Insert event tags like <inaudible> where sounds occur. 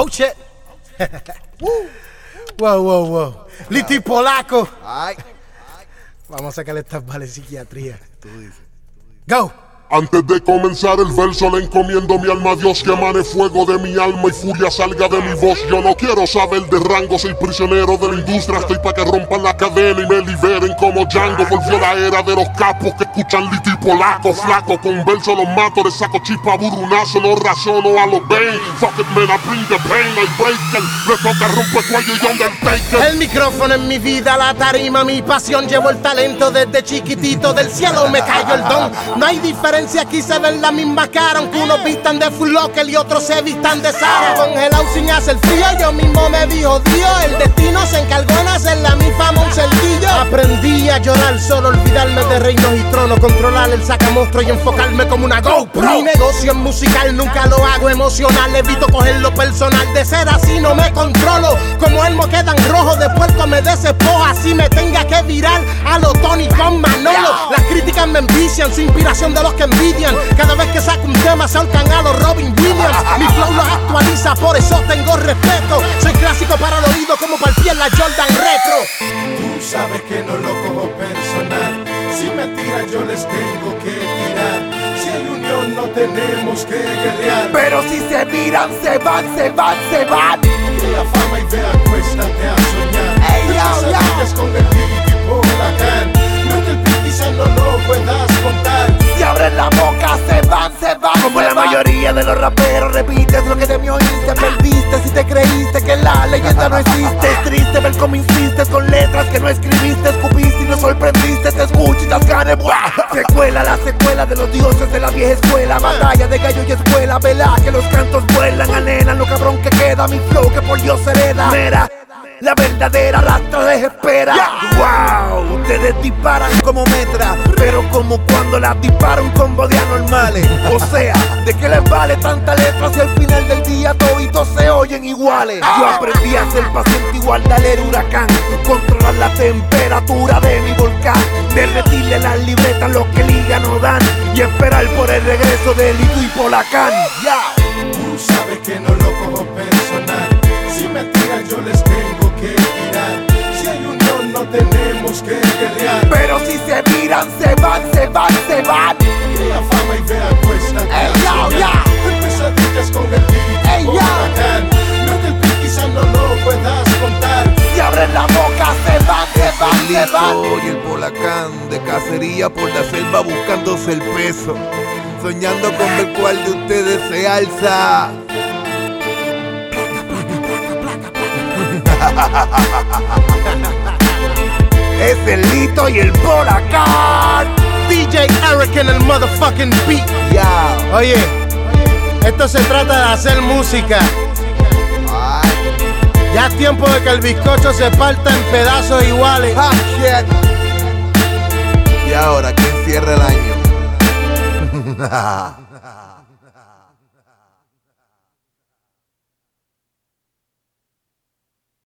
Oh shit. wow, wow, wow. Lito y polaco. Ay, Vamos a sacarle estas vales psiquiatría. Go. Antes de comenzar el verso le encomiendo mi alma a Dios que emane fuego de mi alma y furia salga de mi voz. Yo no quiero saber de rango, soy prisionero de la industria. Estoy para que rompan la cadena y me liberen como Django. Volvió la era de los capos que escuchan liti polaco, flaco. Con verso los mato, le saco chispa burunazo, no razono a los Bane. Fuck it man, I bring the pain, I break it. Le toca romper cuello y Undertaker. El micrófono en mi vida, la tarima, mi pasión. Llevo el talento desde chiquitito. Del cielo me cayó el don. No hay diferencia, aquí se ven la misma cara. Aunque unos vistan de Full Locker y otros se vistan de Sara. Congelado sin hacer frío, yo mismo me vi jodido. El destino se encargó en hacerle a mi fama un. Aprendí a llorar, solo olvidarme de reinos y tronos. Controlar el sacamonstruo y enfocarme como una GoPro. Mi negocio es musical, nunca lo hago emocional. Evito cogerlo personal. De ser así no me controlo. Como Elmo quedan rojos, de puerco me desespoja. Así me tenga que virar Me envician, su inspiración de los que envidian. Cada vez que saco un tema ahorcan a los Robin Williams. Mi flow los actualiza, por eso tengo respeto. Soy clásico para el oído como para el pie en la Jordan Retro. Tú sabes que no lo cojo personal. Si me tiran, yo les tengo que tirar. Si hay unión, no tenemos que guerrear. pero si se miran, se van, se van, se van. Que la fama y vea, acuéstate mayoría de los raperos, repites lo que de mí oíste. Perdiste si te creíste que la leyenda no existe. Es triste ver cómo insistes con letras que no escribiste. Escupiste y no sorprendiste. Te escucho y das ganas. <laughs> Secuela, la secuela de los dioses de la vieja escuela. Batalla de gallo y escuela. Vela que los cantos vuelan. Anenan lo cabrón que queda. Mi flow que por Dios hereda. Mera. La verdadera rata desespera. Wow, ustedes disparan como metra, pero como cuando las dispara un combo de anormales. O sea, ¿de qué les vale tanta letra si al final del día toditos se oyen iguales? Yo aprendí a ser paciente igual de el huracán, controlar la temperatura de mi volcán, derretirle las libretas lo que liga no dan y esperar por el regreso de Lito y Polacán. Ya. Tú sabes que no lo cojo personal. Si me tiran, yo les tengo que tirar. Tenemos que guerrear. Pero si se miran, se van, se van, se van. La fama y vea, acuéstate a Ey, yo, soñar. Pesadillas con el beat Ey, y por yo. acá. No que el beat quizá no lo puedas contar. Si abren la boca, se van, se van, El se van. Lito y el polacán de cacería por la selva buscándose el peso. Soñando con ver cuál de ustedes se alza. Es el Lito y el Polacán. DJ Eric en el motherfucking beat. Ya. Oye, esto se trata de hacer música. Ya es tiempo de que el bizcocho se parta en pedazos iguales. ah, shit. Y ahora, ¿quién cierra el año? <laughs>